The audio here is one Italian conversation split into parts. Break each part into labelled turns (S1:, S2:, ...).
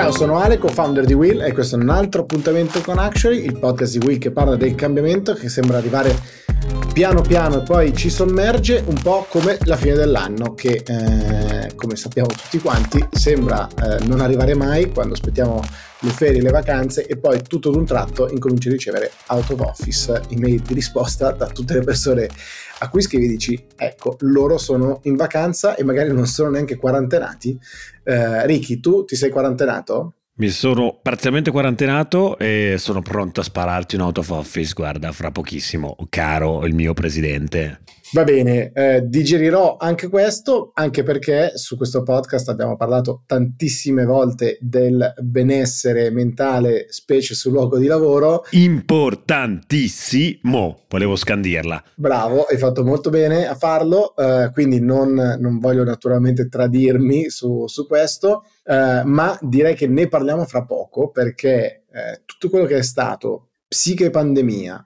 S1: Ciao, sono Ale, co-founder di Will e questo è un altro appuntamento con Actually, il podcast di Will che parla del cambiamento che sembra arrivare piano piano e poi ci sommerge un po' come la fine dell'anno che eh, come sappiamo tutti quanti sembra eh, non arrivare mai quando aspettiamo le ferie, le vacanze e poi tutto d'un tratto incominci a ricevere out of office email di risposta da tutte le persone a cui scrivi e dici ecco loro sono in vacanza e magari non sono neanche quarantenati eh, Ricky tu ti sei quarantenato?
S2: Mi sono parzialmente quarantenato e sono pronto a spararti un out of office, guarda, fra pochissimo, caro il mio presidente.
S1: Va bene, eh, digerirò anche questo, anche perché su questo podcast abbiamo parlato tantissime volte del benessere mentale, specie sul luogo di lavoro.
S2: Importantissimo, volevo scandirla.
S1: Bravo, hai fatto molto bene a farlo, eh, quindi non, non, voglio naturalmente tradirmi su, su questo, eh, ma direi che ne parliamo fra poco perché eh, tutto quello che è stato Psiche pandemia,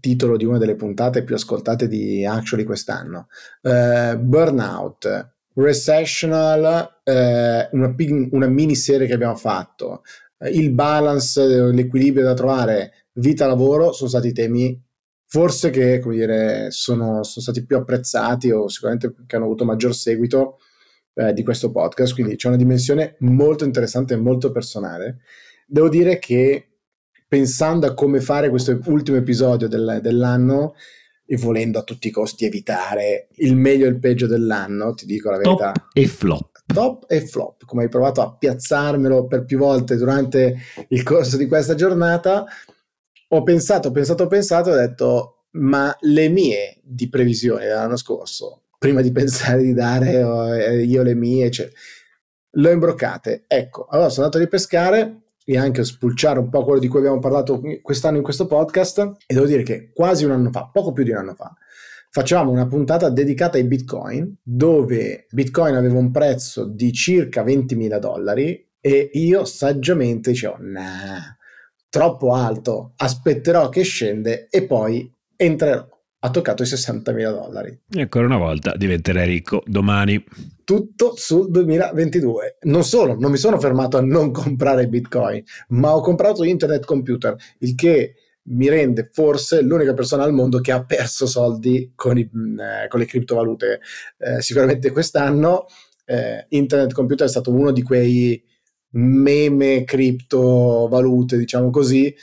S1: titolo di una delle puntate più ascoltate di Actually quest'anno, uh, Burnout, Recessional, uh, una, una miniserie che abbiamo fatto, uh, il balance, l'equilibrio da trovare, vita-lavoro, sono stati temi forse che come dire, sono, sono, stati più apprezzati o sicuramente che hanno avuto maggior seguito di questo podcast, quindi c'è una dimensione molto interessante e molto personale. Devo dire che pensando a come fare questo ultimo episodio del, dell'anno e volendo a tutti i costi evitare il meglio e il peggio dell'anno, ti dico la verità.
S2: Top e flop.
S1: Top e flop, come hai provato a piazzarmelo per più volte durante il corso di questa giornata, ho pensato, ho pensato, ho pensato e ho detto, ma le mie di previsione dell'anno scorso, prima di pensare di dare eh, io le mie, cioè, le ho imbroccate. Ecco, allora sono andato a ripescare e anche spulciare un po' quello di cui abbiamo parlato quest'anno in questo podcast. E devo dire che quasi un anno fa, poco più di un anno fa, facevamo una puntata dedicata ai bitcoin dove bitcoin aveva un prezzo di circa 20.000 dollari e io saggiamente dicevo nah, troppo alto, aspetterò che scende e poi entrerò ha toccato i 60.000 dollari.
S2: E ancora una volta diventerai ricco domani.
S1: Tutto sul 2022. Non solo, non mi sono fermato a non comprare Bitcoin, ma ho comprato internet computer, il che mi rende forse l'unica persona al mondo che ha perso soldi con, i, mm, eh, con le criptovalute. Eh, sicuramente quest'anno eh, internet computer è stato uno di quei meme criptovalute, diciamo così,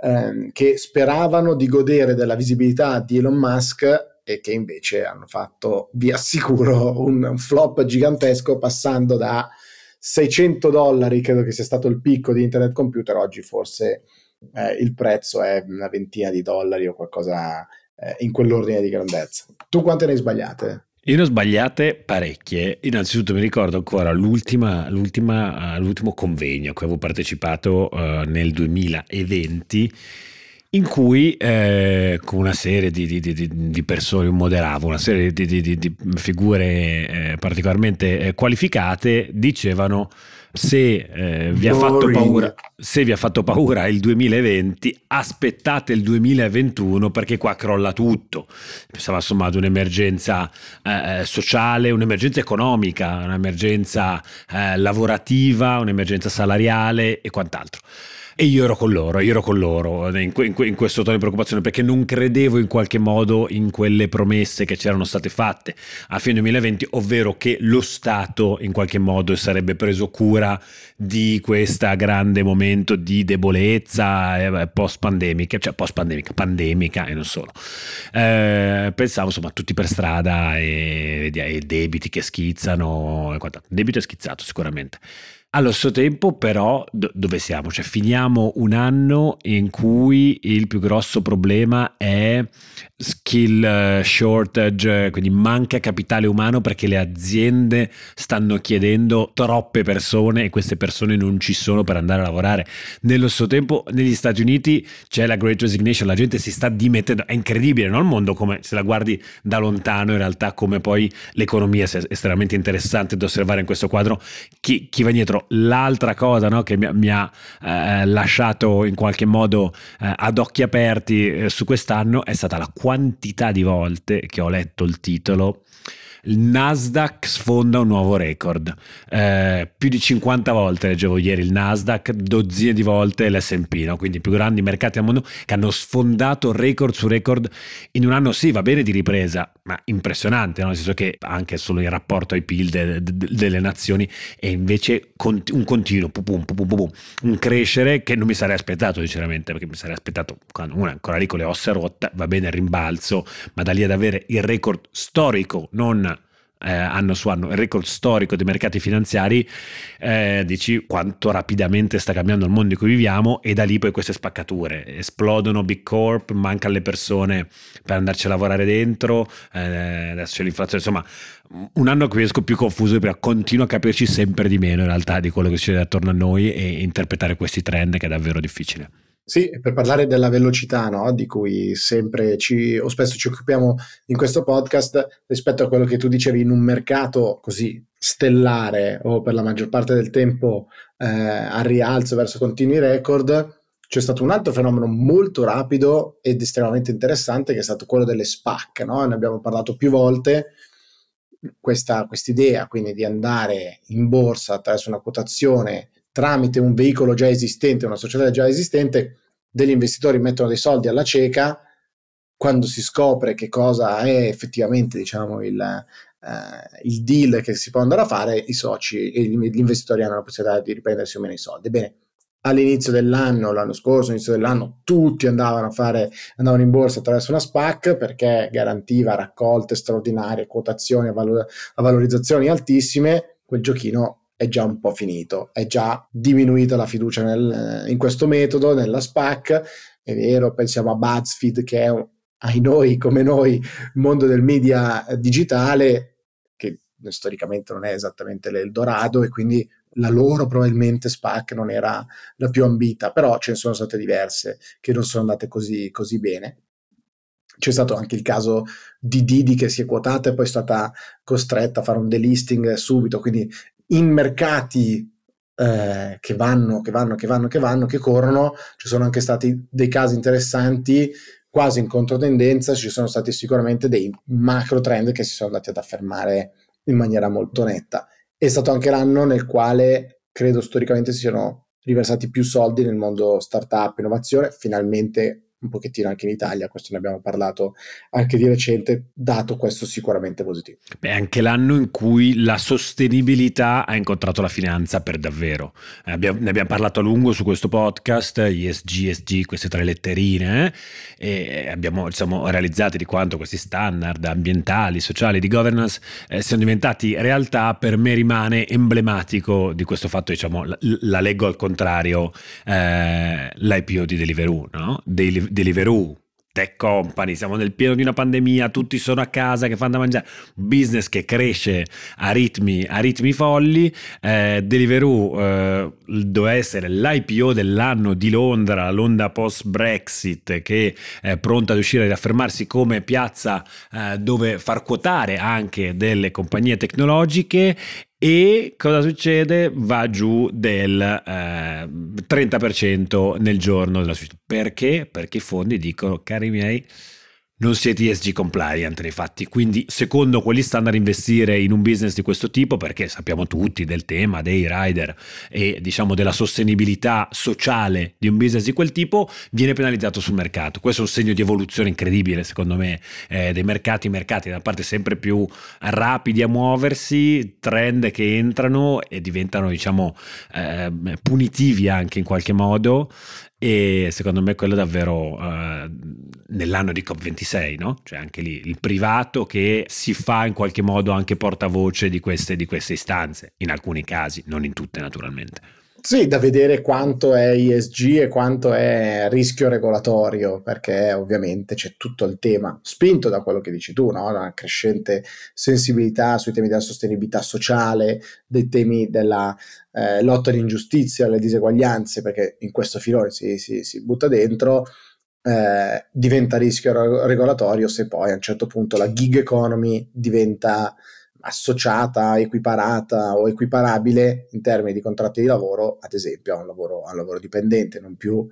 S1: ehm, che speravano di godere della visibilità di Elon Musk e che invece hanno fatto, vi assicuro, un, flop gigantesco passando da 600 dollari, credo che sia stato il picco di internet computer, oggi forse eh, il prezzo è una ventina di dollari o qualcosa eh, in quell'ordine di grandezza. Tu quante ne hai sbagliate?
S2: Io ne ho sbagliate parecchie. Innanzitutto mi ricordo ancora l'ultima, l'ultima, uh, l'ultimo convegno a cui avevo partecipato uh, nel 2020 in cui eh, con una serie di, di, di, di, persone, moderavo, una serie di, figure eh, particolarmente eh, qualificate, dicevano se, eh, vi paura, se vi ha fatto paura il 2020, aspettate il 2021 perché qua crolla tutto. Pensava insomma ad un'emergenza eh, sociale, un'emergenza economica, un'emergenza eh, lavorativa, un'emergenza salariale e quant'altro. E io ero con loro, io ero con loro in, in, in, questo tono di preoccupazione perché non credevo in qualche modo in quelle promesse che c'erano state fatte a fine 2020, ovvero che lo Stato in qualche modo sarebbe preso cura di questo grande momento di debolezza eh, post pandemica, cioè post pandemica, pandemica e non solo. Eh, pensavo insomma tutti per strada e, e debiti che schizzano, debito è schizzato sicuramente. Allo stesso tempo, però, do- dove siamo? Cioè, finiamo un anno in cui il più grosso problema è skill eh, shortage, quindi manca capitale umano perché le aziende stanno chiedendo troppe persone e queste persone non ci sono per andare a lavorare. Nello stesso tempo, negli Stati Uniti c'è la Great Resignation, la gente si sta dimettendo. È incredibile, no? Il mondo come se la guardi da lontano, in realtà, come poi l'economia sia estremamente interessante da osservare in questo quadro. Chi, chi va dietro? L'altra cosa no, che mi, mi ha eh, lasciato in qualche modo eh, ad occhi aperti eh, su quest'anno è stata la quantità di volte che ho letto il titolo il Nasdaq sfonda un nuovo record. Eh, più di 50 volte leggevo ieri il Nasdaq, dozzine di volte l'SP, no? quindi i più grandi mercati al mondo che hanno sfondato record su record in un anno, sì, va bene di ripresa, ma impressionante, no? nel senso che anche solo in rapporto ai PIL de, de, delle nazioni è invece un continuo, pum, pum, pum, un crescere che non mi sarei aspettato sinceramente, perché mi sarei aspettato quando uno è ancora lì con le ossa rotte, va bene il rimbalzo, ma da lì ad avere il record storico, non eh, anno su anno, il record storico dei mercati finanziari, eh, dici quanto rapidamente sta cambiando il mondo in cui viviamo e da lì poi queste spaccature, esplodono big corp, mancano le persone per andarci a lavorare dentro, eh, adesso c'è l'inflazione, insomma un anno che esco più confuso perché continuo a capirci sempre di meno in realtà di quello che succede attorno a noi e interpretare questi trend che è davvero difficile.
S1: Sì, per parlare della velocità, no? di cui sempre ci, o spesso ci occupiamo in questo podcast, rispetto a quello che tu dicevi in un mercato così stellare o per la maggior parte del tempo eh, a rialzo verso continui record, c'è stato un altro fenomeno molto rapido ed estremamente interessante che è stato quello delle SPAC. No? Ne abbiamo parlato più volte. Questa idea quindi di andare in borsa attraverso una quotazione tramite un veicolo già esistente, una società già esistente, degli investitori mettono dei soldi alla cieca, quando si scopre che cosa è effettivamente diciamo, il, eh, il deal che si può andare a fare, i soci e gli investitori hanno la possibilità di riprendersi o meno i soldi. Bene, all'inizio dell'anno, l'anno scorso, all'inizio dell'anno, tutti andavano a fare, andavano in borsa attraverso una SPAC perché garantiva raccolte straordinarie, quotazioni a, valor- a valorizzazioni altissime. Quel giochino è già un po' finito, è già diminuita la fiducia nel, in questo metodo, nella SPAC, è vero, pensiamo a BuzzFeed che è, ai noi come noi, mondo del media digitale, che storicamente non è esattamente l'Eldorado e quindi la loro probabilmente SPAC non era la più ambita, però ce ne sono state diverse che non sono andate così, così bene. C'è stato anche il caso di Didi che si è quotata e poi è stata costretta a fare un delisting subito, quindi in mercati eh, che vanno, che vanno, che vanno, che vanno, che corrono, ci sono anche stati dei casi interessanti, quasi in controtendenza, ci sono stati sicuramente dei macro trend che si sono andati ad affermare in maniera molto netta. È stato anche l'anno nel quale credo storicamente si siano riversati più soldi nel mondo startup, innovazione, finalmente un pochettino anche in Italia, questo ne abbiamo parlato anche di recente, dato questo sicuramente positivo.
S2: Beh, anche l'anno in cui la sostenibilità ha incontrato la finanza per davvero. Eh, abbiamo, ne abbiamo parlato a lungo su questo podcast, ESG, ESG, queste tre letterine, eh, e abbiamo diciamo, realizzati di quanto questi standard ambientali, sociali, di governance eh, siano diventati realtà, per me rimane emblematico di questo fatto, diciamo, la, la leggo al contrario, eh, l'IPO di Deliveroo, no? Dei, Deliveroo, tech company, siamo nel pieno di una pandemia, tutti sono a casa che fanno da mangiare, business che cresce a ritmi, a ritmi folli, eh, Deliveroo eh, doveva essere l'IPO dell'anno di Londra, l'onda post Brexit che è pronta ad uscire ad affermarsi come piazza eh, dove far quotare anche delle compagnie tecnologiche e cosa succede? Va giù del eh, 30% nel giorno della società. Perché? Perché i fondi dicono, cari miei, non siete ESG compliant infatti, quindi secondo quegli standard investire in un business di questo tipo, perché sappiamo tutti del tema dei rider e diciamo della sostenibilità sociale di un business di quel tipo, viene penalizzato sul mercato. Questo è un segno di evoluzione incredibile secondo me eh, dei mercati, mercati da parte sempre più rapidi a muoversi, trend che entrano e diventano diciamo eh, punitivi anche in qualche modo e secondo me quello è davvero uh, nell'anno di COP26, no? Cioè anche lì il privato che si fa in qualche modo anche portavoce di queste, di queste istanze, in alcuni casi, non in tutte naturalmente.
S1: Sì, da vedere quanto è ESG e quanto è rischio regolatorio, perché ovviamente c'è tutto il tema, spinto da quello che dici tu, no? una crescente sensibilità sui temi della sostenibilità sociale, dei temi della eh, lotta all'ingiustizia, alle diseguaglianze, perché in questo filone si, si, si butta dentro, eh, diventa rischio regolatorio se poi a un certo punto la gig economy diventa associata, equiparata o equiparabile in termini di contratti di lavoro, ad esempio, a un lavoro, a un lavoro dipendente, non più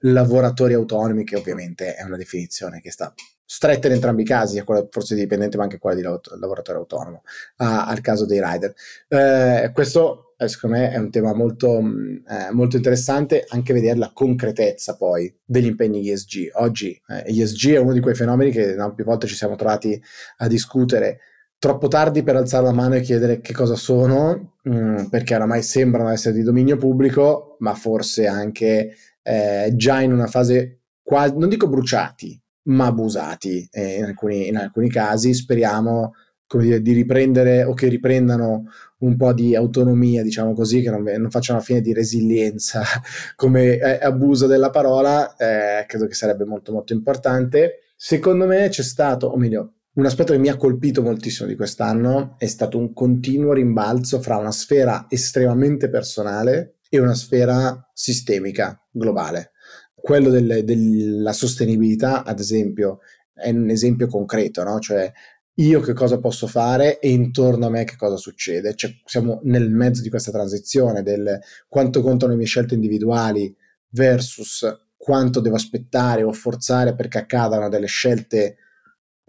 S1: lavoratori autonomi, che ovviamente è una definizione che sta stretta in entrambi i casi, quella forse di dipendente ma anche quella di lavoratore autonomo, a, al caso dei rider. Eh, questo eh, secondo me è un tema molto, mm, eh, molto, interessante, anche vedere la concretezza poi degli impegni ESG. Oggi eh, ESG è uno di quei fenomeni che no, più volte ci siamo trovati a discutere troppo tardi per alzare la mano e chiedere che cosa sono, mh, mm, perché oramai sembrano essere di dominio pubblico, ma forse anche eh, già in una fase quasi, non dico bruciati, ma abusati eh, in, alcuni, in, alcuni, casi. Speriamo dire, di riprendere o che riprendano un po' di autonomia, diciamo così, che non, non facciano la fine di resilienza come eh, abuso della parola, eh, credo che sarebbe molto molto importante. Secondo me c'è stato, o meglio, un aspetto che mi ha colpito moltissimo di quest'anno è stato un continuo rimbalzo fra una sfera estremamente personale e una sfera sistemica, globale quello del, della sostenibilità, ad esempio, è un esempio concreto, no? Cioè, io che cosa posso fare e intorno a me che cosa succede. Cioè, siamo nel mezzo di questa transizione del quanto contano le mie scelte individuali versus quanto devo aspettare o forzare perché accadano delle scelte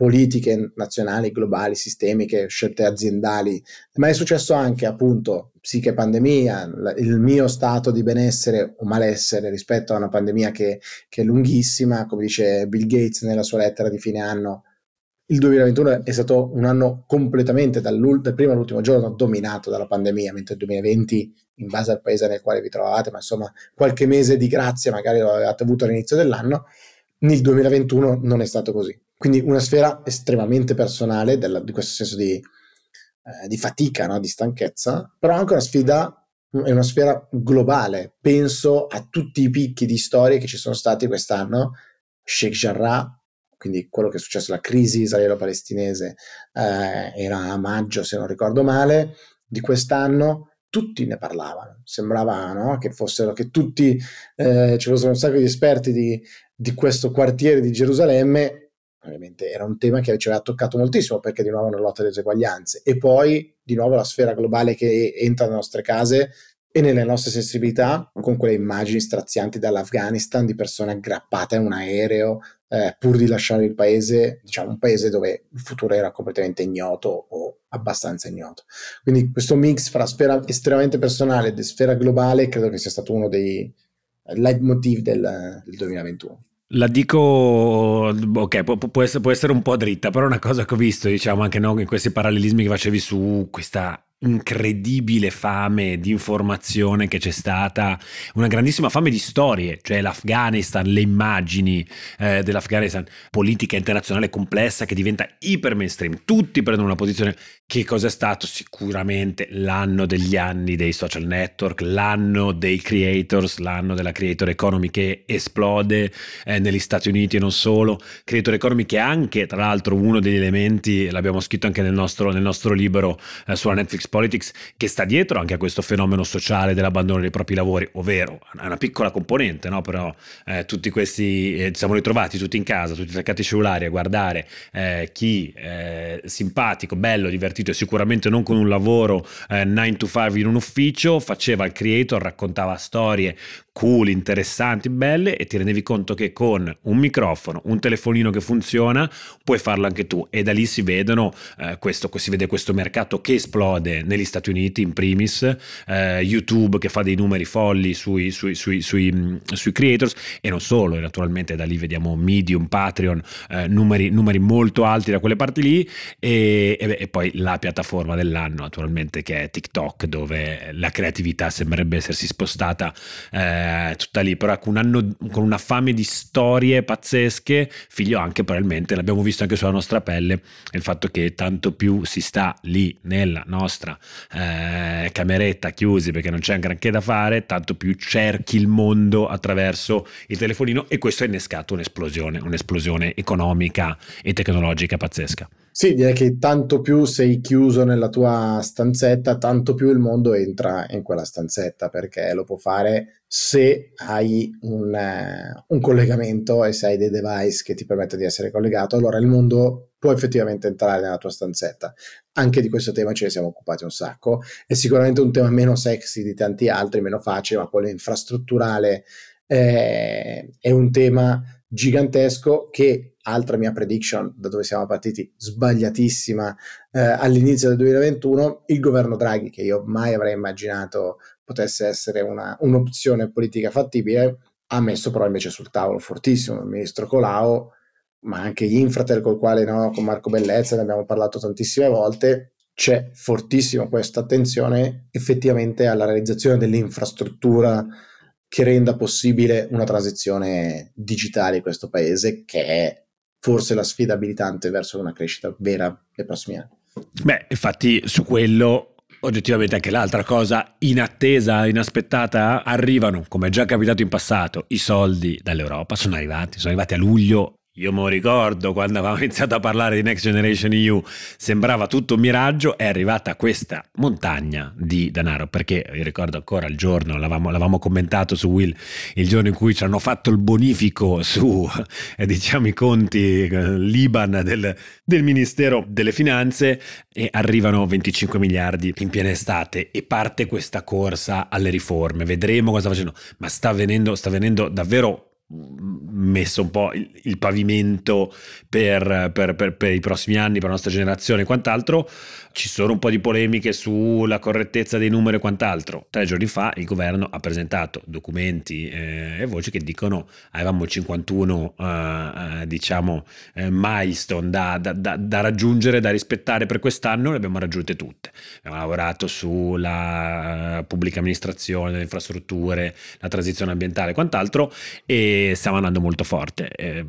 S1: politiche nazionali, globali, sistemiche, scelte aziendali, ma è successo anche appunto psiche pandemia, il mio stato di benessere o malessere rispetto a una pandemia che, che è lunghissima, come dice Bill Gates nella sua lettera di fine anno, il 2021 è stato un anno completamente dal primo all'ultimo giorno dominato dalla pandemia, mentre il 2020, in base al paese nel quale vi trovate, ma insomma qualche mese di grazia magari lo avete avuto all'inizio dell'anno, nel 2021 non è stato così. Quindi una sfera estremamente personale della, di questo senso di, eh, di fatica, no? di stanchezza, però anche una sfida, è una sfera globale. Penso a tutti i picchi di storie che ci sono stati quest'anno. Sheikh Jarrah, quindi quello che è successo, la crisi israelo-palestinese, eh, era a maggio se non ricordo male, di quest'anno tutti ne parlavano, sembrava no? che fossero, che tutti, eh, ci fossero un sacco di esperti di, di questo quartiere di Gerusalemme ovviamente era un tema che ci aveva toccato moltissimo perché di nuovo una lotta alle diseguaglianze e poi di nuovo la sfera globale che entra nelle nostre case e nelle nostre sensibilità con quelle immagini strazianti dall'Afghanistan di persone aggrappate a un aereo eh, pur di lasciare il paese, diciamo un paese dove il futuro era completamente ignoto o abbastanza ignoto. Quindi questo mix fra sfera estremamente personale e sfera globale credo che sia stato uno dei leitmotiv del, del 2021.
S2: La dico, ok, può, essere, può, essere, un po' dritta, però una cosa che ho visto, diciamo, anche no, in questi parallelismi che facevi su questa incredibile fame di informazione che c'è stata, una grandissima fame di storie, cioè l'Afghanistan, le immagini eh, dell'Afghanistan, politica internazionale complessa che diventa iper mainstream, tutti prendono una posizione. Che cosa è stato? Sicuramente l'anno degli anni dei social network, l'anno dei creators, l'anno della creator economy che esplode eh, negli Stati Uniti e non solo, creator economy che è anche tra l'altro uno degli elementi, l'abbiamo scritto anche nel nostro, nel nostro libro eh, sulla Netflix Politics che sta dietro anche a questo fenomeno sociale dell'abbandono dei propri lavori, ovvero è una piccola componente, no? però eh, tutti questi eh, siamo ritrovati tutti in casa, tutti attaccati ai cellulari a guardare eh, chi eh, simpatico, bello, divertito e sicuramente non con un lavoro 9 eh, to 5 in un ufficio, faceva il creator, raccontava storie cool, interessanti, belle e ti rendevi conto che con un microfono, un telefonino che funziona, puoi farlo anche tu. E da lì si vedono eh, questo, si vede questo mercato che esplode negli Stati Uniti in primis, eh, YouTube che fa dei numeri folli sui, sui, sui, sui, mm, creators e non solo, e naturalmente da lì vediamo Medium, Patreon, eh, numeri, numeri, molto alti da quelle parti lì e, e, e poi la piattaforma dell'anno naturalmente che è TikTok dove la creatività sembrerebbe essersi spostata eh, tutta lì, però ecco, un anno con una fame di storie pazzesche, figlio anche probabilmente, l'abbiamo visto anche sulla nostra pelle, il fatto che tanto più si sta lì nella nostra eh, cameretta chiusi perché non c'è granché da fare, tanto più cerchi il mondo attraverso il telefonino e questo ha innescato un'esplosione, un'esplosione economica e tecnologica pazzesca.
S1: Sì, direi che tanto più sei chiuso nella tua stanzetta, tanto più il mondo entra in quella stanzetta perché lo può fare se hai un, uh, un collegamento e se hai dei device che ti permettono di essere collegato, allora il mondo può effettivamente entrare nella tua stanzetta. Anche di questo tema ce ne siamo occupati un sacco. È sicuramente un tema meno sexy di tanti altri, meno facile, ma quello infrastrutturale eh, è un tema gigantesco che altra mia prediction da dove siamo partiti sbagliatissima eh, all'inizio del 2021 il governo Draghi che io mai avrei immaginato potesse essere una, un'opzione politica fattibile ha messo però invece sul tavolo fortissimo il ministro Colau ma anche Infratel col quale no, con Marco Bellezza ne abbiamo parlato tantissime volte. C'è fortissimo questa attenzione effettivamente alla realizzazione dell'infrastruttura che renda possibile una transizione digitale in questo paese, che è forse la sfida abilitante verso una crescita vera nei prossimi anni.
S2: Beh, infatti su quello oggettivamente anche l'altra cosa inattesa, inaspettata, arrivano, come è già capitato in passato, i soldi dall'Europa, sono arrivati, sono arrivati a luglio io lo ricordo quando avevamo iniziato a parlare di Next Generation EU, sembrava tutto un miraggio, è arrivata questa montagna di denaro, perché io ricordo ancora il giorno, l'avevamo, l'avevamo commentato su Will, il giorno in cui ci hanno fatto il bonifico su, eh, diciamo, i conti eh, l'Iban del, del Ministero delle Finanze e arrivano 25 miliardi in piena estate e parte questa corsa alle riforme, vedremo cosa sta facendo, ma sta avvenendo, sta avvenendo davvero messo un po' il, il pavimento per, per, per, per, i prossimi anni, per la nostra generazione e quant'altro, ci sono un po' di polemiche sulla correttezza dei numeri e quant'altro. Tre giorni fa il governo ha presentato documenti eh, e voci che dicono avevamo 51 eh, eh, diciamo eh, milestone da, da, da, da, raggiungere, da rispettare per quest'anno, le abbiamo raggiunte tutte. Abbiamo lavorato sulla uh, pubblica amministrazione, le infrastrutture, la transizione ambientale e quant'altro e stiamo andando molto forte. Eh,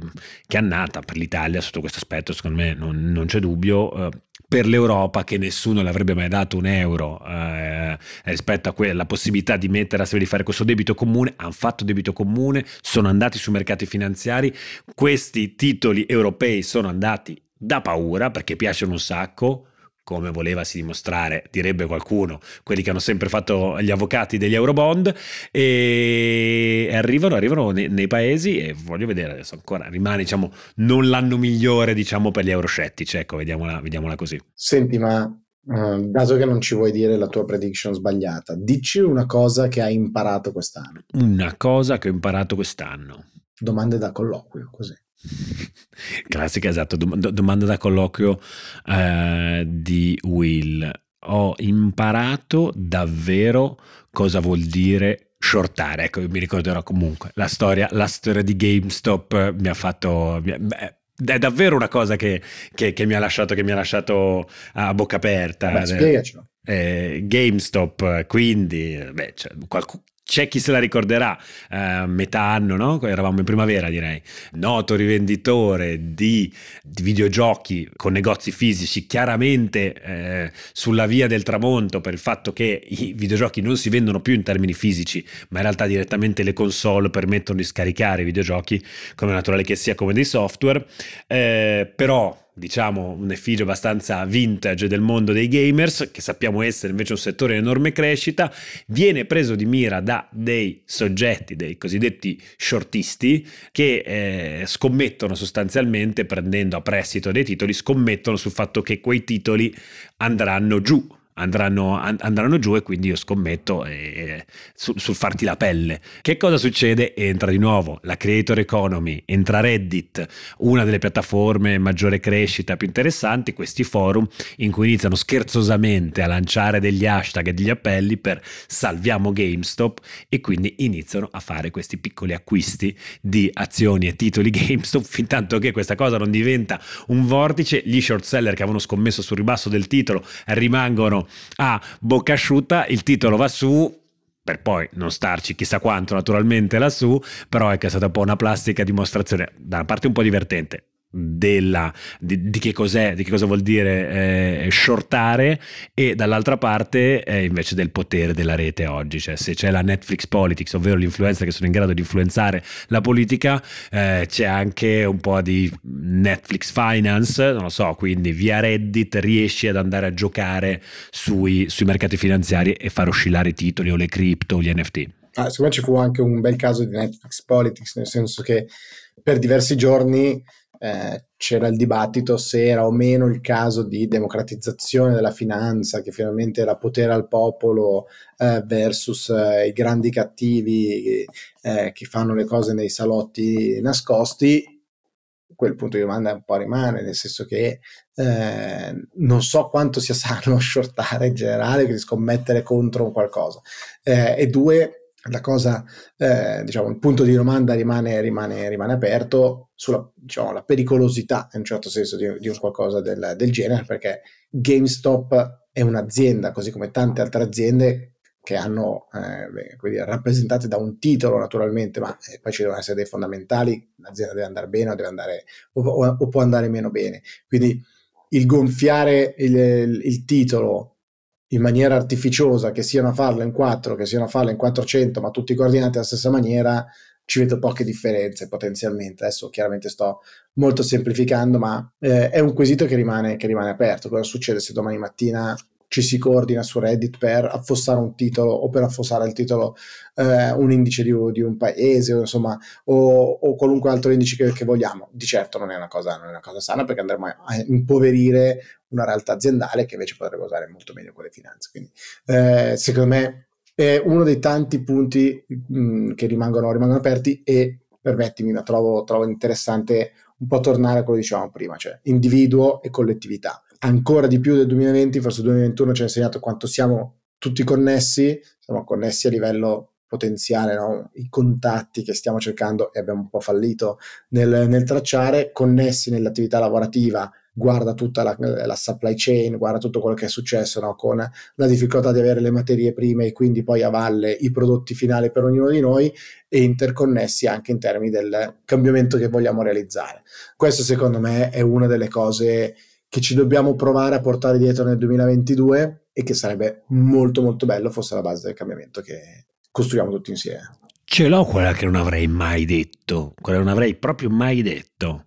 S2: che annata per l'Italia sotto questo aspetto, secondo me non, non c'è dubbio. Eh, per l'Europa che nessuno le avrebbe mai dato un euro eh, rispetto a quella possibilità di mettere a sé di fare questo debito comune, hanno fatto debito comune, sono andati sui mercati finanziari, questi titoli europei sono andati da paura perché piacciono un sacco, come volevasi dimostrare, direbbe qualcuno, quelli che hanno sempre fatto gli avvocati degli Eurobond, e arrivano, arrivano nei, nei paesi e voglio vedere adesso ancora, rimane diciamo non l'anno migliore diciamo per gli euroscettici, ecco, vediamola, vediamola così.
S1: Senti, ma Uh, dato che non ci vuoi dire la tua prediction sbagliata, dici una cosa che hai imparato quest'anno.
S2: Una cosa che ho imparato quest'anno.
S1: Domande da colloquio, così.
S2: Classica, esatto, domanda da colloquio eh, di Will. Ho imparato davvero cosa vuol dire shortare. Ecco, mi ricorderò comunque la storia, la storia di GameStop mi ha fatto... Beh, è davvero una cosa che, che, che, mi lasciato, che, mi ha lasciato, a bocca aperta.
S1: Beh, spiegacelo.
S2: Eh, GameStop, quindi beh, cioè, qualcuno, c'è chi se la ricorderà, eh, metà anno, no? eravamo in primavera direi, noto rivenditore di, di videogiochi con negozi fisici, chiaramente eh, sulla via del tramonto per il fatto che i videogiochi non si vendono più in termini fisici, ma in realtà direttamente le console permettono di scaricare i videogiochi, come naturale che sia, come dei software, eh, però diciamo un effigie abbastanza vintage del mondo dei gamers, che sappiamo essere invece un settore in enorme crescita, viene preso di mira da dei soggetti, dei cosiddetti shortisti, che eh, scommettono sostanzialmente, prendendo a prestito dei titoli, scommettono sul fatto che quei titoli andranno giù andranno, andranno giù e quindi io scommetto eh, sul, sul farti la pelle. Che cosa succede? Entra di nuovo la creator economy, entra Reddit, una delle piattaforme maggiore crescita più interessanti, questi forum in cui iniziano scherzosamente a lanciare degli hashtag e degli appelli per salviamo GameStop e quindi iniziano a fare questi piccoli acquisti di azioni e titoli GameStop fin tanto che questa cosa non diventa un vortice, gli short seller che avevano scommesso sul ribasso del titolo rimangono a bocca asciutta, il titolo va su, per poi non starci chissà quanto naturalmente lassù, però è che è stata un po' una plastica dimostrazione, da una parte un po' divertente, della, di, di, che cos'è, di che cosa vuol dire eh, shortare e dall'altra parte eh, invece del potere della rete oggi, cioè se c'è la Netflix Politics, ovvero l'influencer che sono in grado di influenzare la politica, eh, c'è anche un po' di Netflix Finance, non lo so, quindi via Reddit riesci ad andare a giocare sui, sui mercati finanziari e far oscillare i titoli o le cripto o gli NFT.
S1: Ah, secondo me ci fu anche un bel caso di Netflix Politics, nel senso che per diversi giorni eh, c'era il dibattito se era o meno il caso di democratizzazione della finanza, che finalmente era potere al popolo eh, versus eh, i grandi cattivi eh, che fanno le cose nei salotti nascosti. Quel punto di domanda un po' rimane, nel senso che eh, non so quanto sia sano shortare in generale, quindi scommettere contro un qualcosa. E due, la cosa, eh, diciamo, il punto di domanda rimane, rimane, rimane aperto sulla diciamo, pericolosità, in un certo senso, di, di un qualcosa del, del, genere, perché GameStop è un'azienda, così come tante altre aziende che hanno, eh, dire, rappresentate da un titolo naturalmente, ma eh, poi ci devono essere dei fondamentali, l'azienda deve andare bene o, deve andare, o, o, o può andare meno bene. Quindi il gonfiare il, il, il titolo in maniera artificiosa, che siano a farlo in 4, che siano a farlo in 400, ma tutti coordinati alla stessa maniera, ci vedo poche differenze potenzialmente. Adesso chiaramente sto molto semplificando, ma eh, è un quesito che rimane, che rimane aperto. Cosa succede se domani mattina ci si coordina su Reddit per affossare un titolo o per affossare il titolo eh, un indice di, di, un paese o, insomma, o, o qualunque altro indice che, che, vogliamo. Di certo non è, una cosa, non è una cosa sana perché andremo a, impoverire una realtà aziendale che invece potrebbe usare molto meglio quelle finanze. Quindi eh, secondo me è uno dei tanti punti mh, mm, che rimangono, rimangono, aperti e permettimi, la trovo, trovo interessante un po' tornare a quello che dicevamo prima, cioè individuo e collettività ancora di più del 2020, forse il 2021 ci ha insegnato quanto siamo tutti connessi, siamo connessi a livello potenziale, no? i contatti che stiamo cercando e abbiamo un po' fallito nel, nel tracciare, connessi nell'attività lavorativa, guarda tutta la, la, supply chain, guarda tutto quello che è successo no? con la difficoltà di avere le materie prime e quindi poi a valle i prodotti finali per ognuno di noi e interconnessi anche in termini del cambiamento che vogliamo realizzare. Questo secondo me è una delle cose che ci dobbiamo provare a portare dietro nel 2022 e che sarebbe molto molto bello fosse la base del cambiamento che costruiamo tutti insieme.
S2: Ce l'ho quella che non avrei mai detto, quella che non avrei proprio mai detto.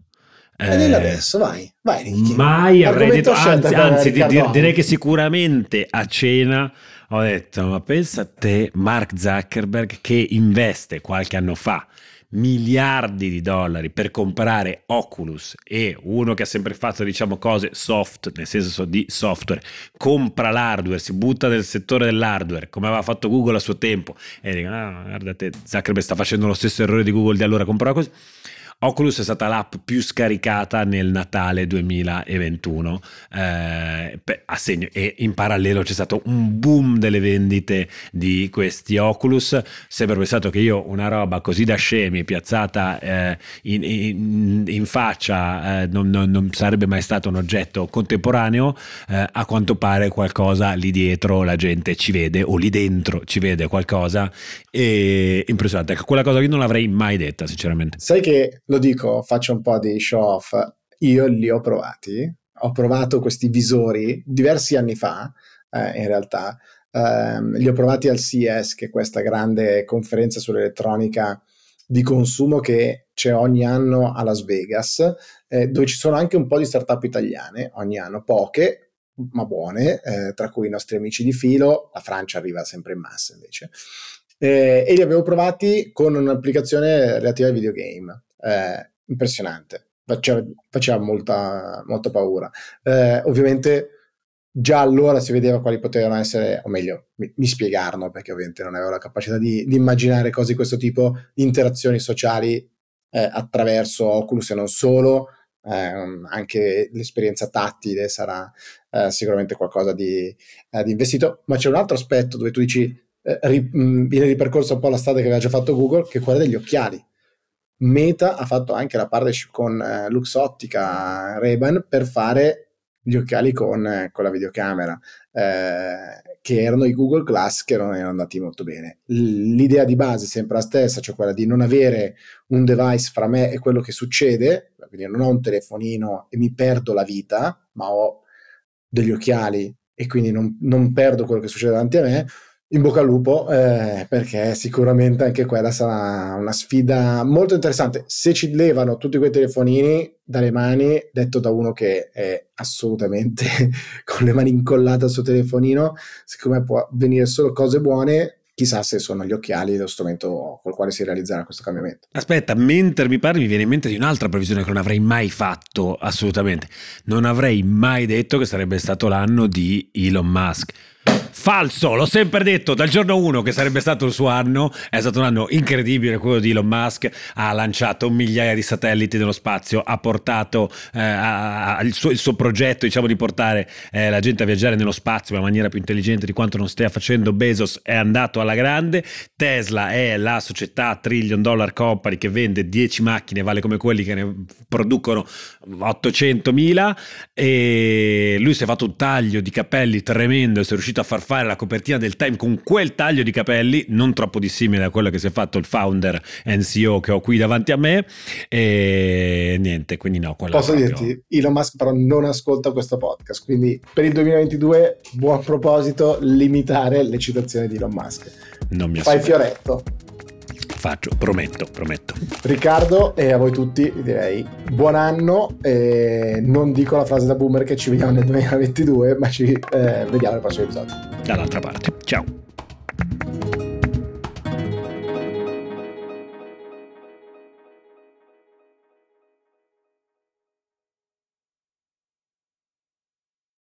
S1: E eh, adesso, vai, vai.
S2: Mai avrei detto, anzi, anzi di, direi che sicuramente a cena ho detto, ma pensa a te Mark Zuckerberg che investe qualche anno fa miliardi di dollari per comprare Oculus e uno che ha sempre fatto diciamo cose soft nel senso di software. Compra l'hardware si butta nel settore dell'hardware come aveva fatto Google a suo tempo e dico ah guardate Zuckerberg sta facendo lo stesso errore di Google di allora comprava così Oculus è stata l'app più scaricata nel Natale 2021 eh, segno, e in parallelo c'è stato un boom delle vendite di questi Oculus. Sempre pensato che io una roba così da scemi piazzata eh, in, in, in, faccia eh, non, non, non, sarebbe mai stato un oggetto contemporaneo, eh, a quanto pare qualcosa lì dietro la gente ci vede o lì dentro ci vede qualcosa e impressionante. Ecco, quella cosa che non l'avrei mai detta sinceramente.
S1: Sai che lo dico, faccio un po' di show off, io li ho provati, ho provato questi visori diversi anni fa, eh, in realtà, eh, li ho provati al CES, che è questa grande conferenza sull'elettronica di consumo che c'è ogni anno a Las Vegas, eh, dove ci sono anche un po' di startup italiane, ogni anno, poche, ma buone, eh, tra cui i nostri amici di filo, la Francia arriva sempre in massa invece. Eh, e li avevo provati con un'applicazione relativa ai videogame. Eh, impressionante, faceva, faceva molta, molta, paura. Eh, ovviamente già allora si vedeva quali potevano essere, o meglio, mi, mi spiegarono perché ovviamente non avevo la capacità di, di immaginare cose di questo tipo, interazioni sociali eh, attraverso Oculus e non solo, eh, anche l'esperienza tattile sarà eh, sicuramente qualcosa di, eh, di, investito, ma c'è un altro aspetto dove tu dici eh, ri, mh, viene ripercorso un po' la strada che aveva già fatto Google, che è quella degli occhiali. Meta ha fatto anche la partnership con eh, Luxottica Ray-Ban per fare gli occhiali con, con la videocamera, eh, che erano i Google Glass che non erano andati molto bene. L'idea di base è sempre la stessa, cioè quella di non avere un device fra me e quello che succede, quindi non ho un telefonino e mi perdo la vita, ma ho degli occhiali e quindi non, non perdo quello che succede davanti a me in bocca al lupo eh, perché sicuramente anche quella sarà una sfida molto interessante. Se ci levano tutti quei telefonini dalle mani, detto da uno che è assolutamente con le mani incollate al suo telefonino, siccome può venire solo cose buone, chissà se sono gli occhiali lo strumento col quale si realizzerà questo cambiamento.
S2: Aspetta, mentre mi parli mi viene in mente di un'altra previsione che non avrei mai fatto assolutamente. Non avrei mai detto che sarebbe stato l'anno di Elon Musk Falso, l'ho sempre detto dal giorno 1 che sarebbe stato il suo anno, è stato un anno incredibile quello di Elon Musk, ha lanciato migliaia di satelliti nello spazio, ha portato eh, a, a, il, suo, il, suo, progetto diciamo di portare eh, la gente a viaggiare nello spazio in maniera più intelligente di quanto non stia facendo Bezos, è andato alla grande, Tesla è la società trillion dollar company che vende 10 macchine, vale come quelli che ne producono 800.000 e lui si è fatto un taglio di capelli tremendo si è riuscito a far fare fare la copertina del Time con quel taglio di capelli, non troppo dissimile a quello che si è fatto il founder NCO che ho qui davanti a me. E niente, quindi no.
S1: Posso proprio... dirti, Elon Musk però non ascolta questo podcast, quindi per il 2022 buon proposito limitare le citazioni di Elon Musk.
S2: Non mi
S1: Fai fioretto
S2: faccio, prometto, prometto.
S1: Riccardo e a voi tutti direi buon anno e non dico la frase da boomer che ci vediamo nel 2022 ma ci eh, vediamo nel prossimo episodio.
S2: Dall'altra parte, ciao.